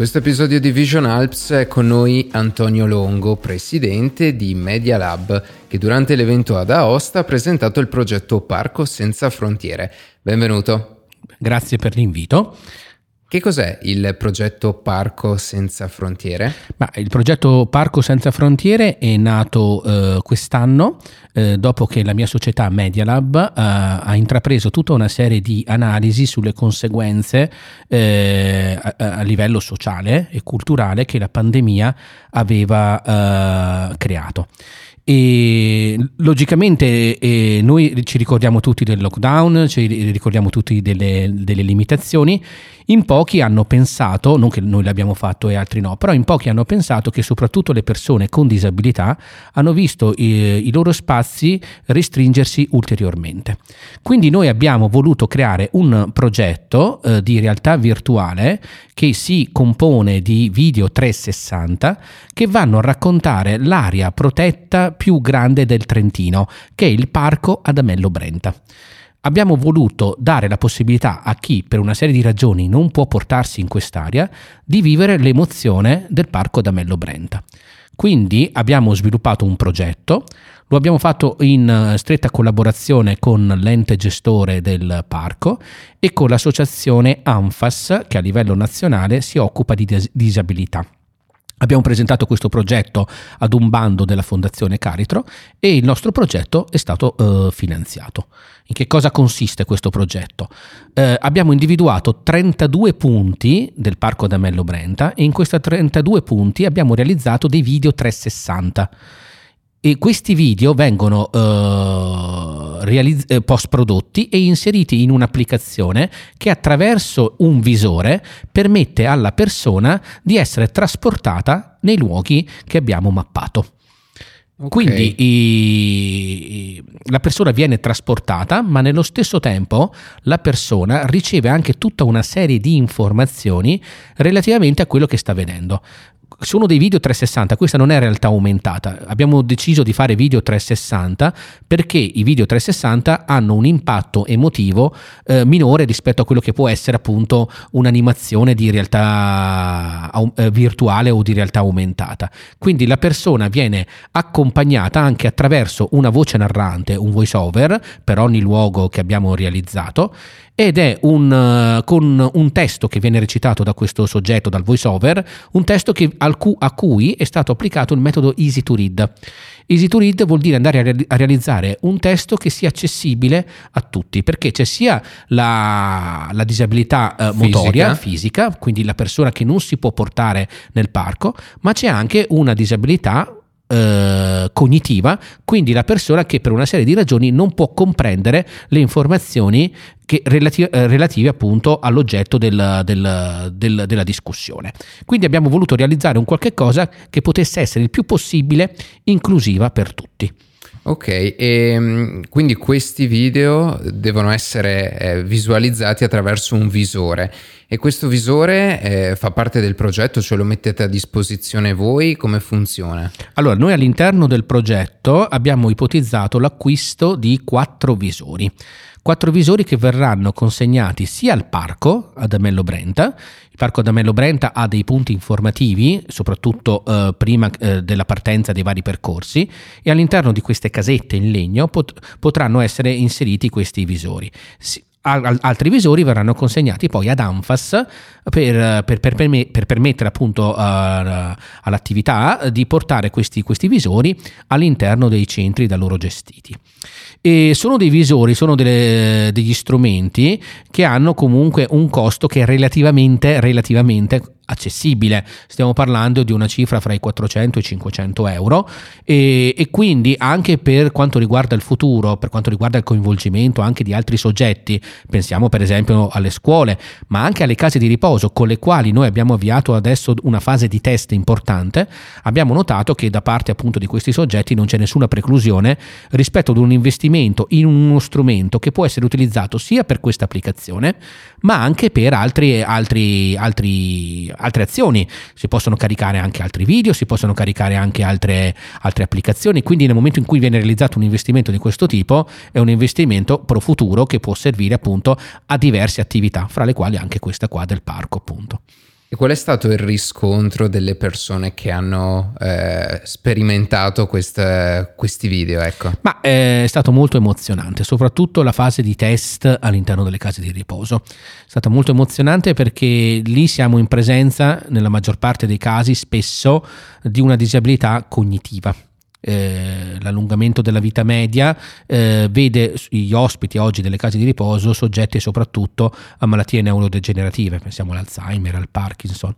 questo episodio di Vision Alps è con noi Antonio Longo, presidente di Media Lab, che durante l'evento ad Aosta ha presentato il progetto Parco Senza Frontiere. Benvenuto. Grazie per l'invito. Che cos'è il progetto Parco Senza Frontiere? Ma il progetto Parco Senza Frontiere è nato eh, quest'anno eh, dopo che la mia società Media Lab eh, ha intrapreso tutta una serie di analisi sulle conseguenze eh, a, a, livello sociale e culturale che la pandemia aveva eh, creato. E logicamente eh, noi ci ricordiamo tutti del lockdown, ci ricordiamo tutti delle, delle, limitazioni. In pochi hanno pensato, non che noi l'abbiamo fatto e altri no, però in pochi hanno pensato che soprattutto le persone con disabilità hanno visto eh, i loro spazi restringersi ulteriormente. Quindi noi abbiamo voluto creare un progetto eh, di realtà virtuale che si compone di video 360 che vanno a raccontare l'area protetta più grande del Trentino, che è il parco Adamello Brenta. Abbiamo voluto dare la possibilità a chi per una serie di ragioni non può portarsi in quest'area di vivere l'emozione del parco Adamello Brenta. Quindi abbiamo sviluppato un progetto, lo abbiamo fatto in eh, stretta collaborazione con l'ente gestore del parco e con l'associazione ANFAS che a livello nazionale si occupa di disabilità. Abbiamo presentato questo progetto ad un bando della Fondazione Caritro e il nostro progetto è stato eh, finanziato. In che cosa consiste questo progetto? Eh, abbiamo individuato 32 punti del Parco D'Amello Brenta e in questi 32 punti abbiamo realizzato dei video 360 e questi video vengono uh, realizz- eh, post prodotti e inseriti in un'applicazione che attraverso un visore permette alla persona di essere trasportata nei luoghi che abbiamo mappato. Okay. Quindi i, la persona viene trasportata, ma nello stesso tempo la persona riceve anche tutta una serie di informazioni relativamente a quello che sta vedendo sono dei video 360, questa non è realtà aumentata. Abbiamo deciso di fare video 360 perché i video 360 hanno un impatto emotivo eh, minore rispetto a quello che può essere appunto un'animazione di realtà eh, virtuale o di realtà aumentata. Quindi la persona viene accompagnata anche attraverso una voce narrante, un voice over per ogni luogo che abbiamo realizzato ed è un, uh, con un testo che viene recitato da questo soggetto, dal voice over, un testo che, a cui è stato applicato il metodo easy to read. Easy to read vuol dire andare a, re- a realizzare un testo che sia accessibile a tutti, perché c'è sia la, la disabilità uh, motoria, fisica, quindi la persona che non si può portare nel parco, ma c'è anche una disabilità eh, cognitiva, quindi la persona che per una serie di ragioni non può comprendere le informazioni che relative, eh, relative appunto all'oggetto del, del, del, della discussione. Quindi abbiamo voluto realizzare un qualche cosa che potesse essere il più possibile inclusiva per tutti. Ok, e ehm, quindi questi video devono essere eh, visualizzati attraverso un visore. E questo visore eh, fa parte del progetto, ce lo mettete a disposizione voi, come funziona? Allora, noi all'interno del progetto abbiamo ipotizzato l'acquisto di quattro visori quattro visori che verranno consegnati sia al parco ad Amello Brenta. Il parco ad Amello Brenta ha dei punti informativi, soprattutto eh, prima eh, della partenza dei vari percorsi, e all'interno di queste casette in legno pot- potranno essere inseriti questi visori. Si- altri visori verranno consegnati poi ad Anfas per, per, per, per permettere appunto uh, all'attività di portare questi, questi visori all'interno dei centri da loro gestiti. E sono dei visori, sono delle, degli strumenti che hanno comunque un costo che è relativamente, relativamente accessibile, stiamo parlando di una cifra fra i 400 e i 500 euro. E, e, quindi anche per quanto riguarda il futuro, per quanto riguarda il coinvolgimento anche di altri soggetti, pensiamo per esempio alle scuole, ma anche alle case di riposo con le quali noi abbiamo avviato adesso una fase di test importante, abbiamo notato che da parte appunto di questi soggetti non c'è nessuna preclusione rispetto ad un investimento in uno strumento che può essere utilizzato sia per questa applicazione, ma anche per altri, altri, altri altre azioni, si possono caricare anche altri video, si possono caricare anche altre, altre applicazioni, quindi nel momento in cui viene realizzato un investimento di questo tipo è un investimento pro futuro che può servire appunto a diverse attività, fra le quali anche questa qua del parco appunto. E qual è stato il riscontro delle persone che hanno eh, sperimentato queste, questi video? Ecco? Ma è stato molto emozionante, soprattutto la fase di test all'interno delle case di riposo. È stata molto emozionante perché lì siamo in presenza, nella maggior parte dei casi, spesso di una disabilità cognitiva eh, l'allungamento della vita media eh, vede gli ospiti oggi delle case di riposo soggetti soprattutto a malattie neurodegenerative, pensiamo all'Alzheimer, al Parkinson.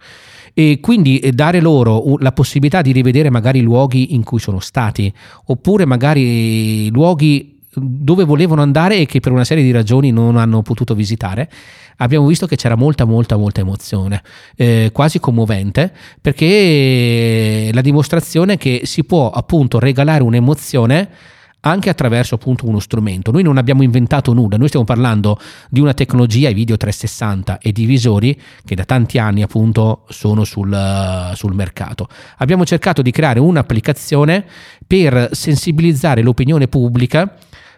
E quindi eh, dare loro la possibilità di rivedere magari i luoghi in cui sono stati, oppure magari luoghi dove volevano andare e che per una serie di ragioni non hanno potuto visitare, abbiamo visto che c'era molta, molta, molta emozione, eh, quasi commovente, perché la dimostrazione che si può appunto regalare un'emozione anche attraverso appunto uno strumento. Noi non abbiamo inventato nulla, noi stiamo parlando di una tecnologia, i video 360 e di visori che da tanti anni appunto sono sul, sul mercato. Abbiamo cercato di creare un'applicazione per sensibilizzare l'opinione pubblica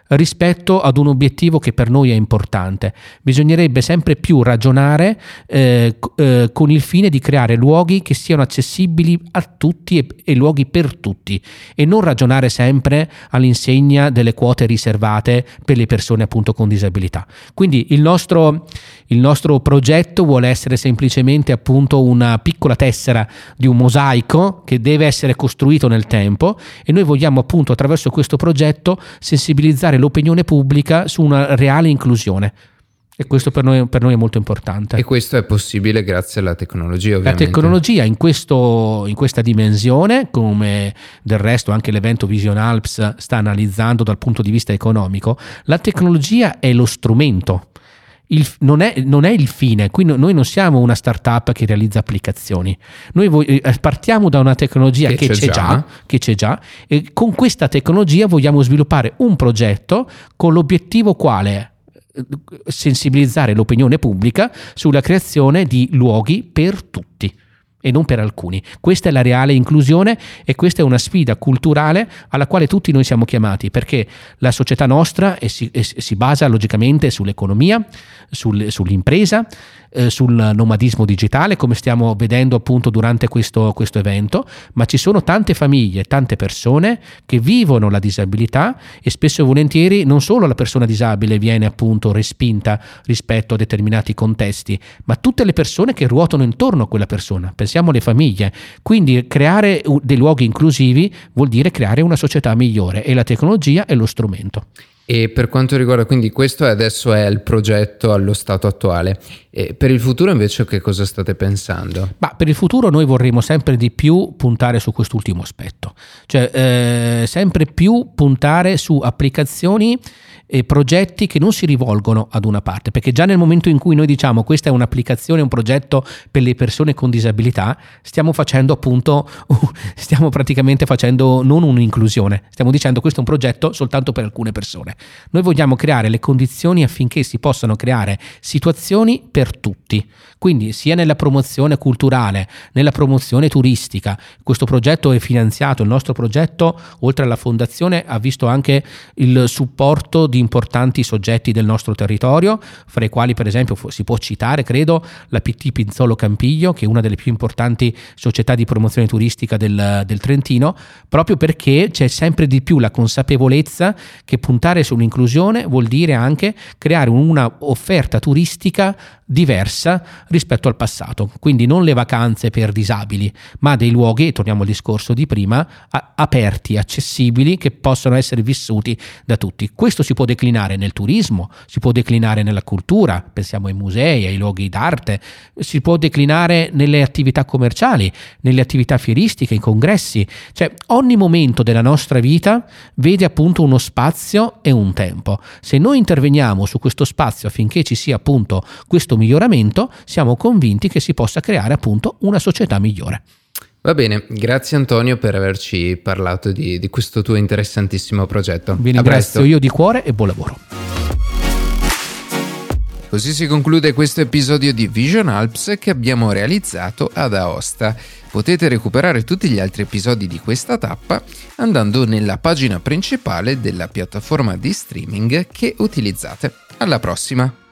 rispetto ad un obiettivo che per noi è importante. Bisognerebbe sempre più ragionare eh, eh, con il fine di creare luoghi che siano accessibili a tutti e, e, luoghi per tutti e non ragionare sempre all'insegna delle quote riservate per le persone appunto con disabilità. Quindi il nostro, il nostro progetto vuole essere semplicemente appunto una piccola tessera di un mosaico che deve essere costruito nel tempo e noi vogliamo appunto attraverso questo progetto sensibilizzare educare l'opinione pubblica su una reale inclusione. E questo per noi, per noi, è molto importante. E questo è possibile grazie alla tecnologia, ovviamente. La tecnologia in, questo, in questa dimensione, come del resto anche l'evento Vision Alps sta analizzando dal punto di vista economico, la tecnologia è lo strumento. Il, non, è, non, è, il fine, qui no, noi non siamo una startup che realizza applicazioni, noi vo- eh, partiamo da una tecnologia che, che, c'è, c'è già, che, c'è, già, e con questa tecnologia vogliamo sviluppare un progetto con l'obiettivo quale? Sensibilizzare l'opinione pubblica sulla creazione di luoghi per tutti e non per alcuni. Questa è la reale inclusione e questa è una sfida culturale alla quale tutti noi siamo chiamati, perché la società nostra si, si, basa logicamente sull'economia, sul, sull'impresa eh, sul nomadismo digitale, come stiamo vedendo appunto durante questo, questo evento, ma ci sono tante famiglie, tante persone che vivono la disabilità e spesso e volentieri non solo la persona disabile viene appunto respinta rispetto a determinati contesti, ma tutte le persone che ruotano intorno a quella persona. Pensiamo alle famiglie. Quindi creare dei luoghi inclusivi vuol dire creare una società migliore e la tecnologia è lo strumento. E per quanto riguarda, quindi questo adesso è il progetto allo stato attuale. E per il futuro invece che cosa state pensando? Ma per il futuro noi vorremmo sempre di più puntare su quest'ultimo aspetto, cioè eh, sempre più puntare su applicazioni e progetti che non si rivolgono ad una parte, perché già nel momento in cui noi diciamo questa è un'applicazione, un progetto per le persone con disabilità, stiamo facendo appunto, stiamo praticamente facendo non un'inclusione, stiamo dicendo questo è un progetto soltanto per alcune persone. Noi vogliamo creare le condizioni affinché si possano creare situazioni per tutti, quindi sia nella promozione culturale, nella promozione turistica. Questo progetto è finanziato, il nostro progetto, oltre alla fondazione, ha visto anche il supporto di importanti soggetti del nostro territorio, fra i quali per esempio si può citare, credo, la PT Pinzolo Campiglio, che è una delle più importanti società di promozione turistica del, del Trentino, proprio perché c'è sempre di più la consapevolezza che puntare sull'inclusione vuol dire anche creare una offerta turistica diversa rispetto al passato. Quindi non le vacanze per disabili, ma dei luoghi, torniamo al discorso di prima, aperti, accessibili, che possono essere vissuti da tutti. Questo si può declinare nel turismo, si può declinare nella cultura, pensiamo ai musei, ai luoghi d'arte, si può declinare nelle attività commerciali, nelle attività fieristiche, ai congressi. Cioè ogni momento della nostra vita vede appunto uno spazio e un tempo. Se noi interveniamo su questo spazio affinché ci sia appunto questo miglioramento, siamo convinti che si possa creare appunto una società migliore. Va bene, grazie Antonio per averci parlato di, di questo tuo interessantissimo progetto. Vi ringrazio io di cuore e buon lavoro. Così si conclude questo episodio di Vision Alps che abbiamo realizzato ad Aosta. Potete recuperare tutti gli altri episodi di questa tappa andando nella pagina principale della piattaforma di streaming che utilizzate. Alla prossima!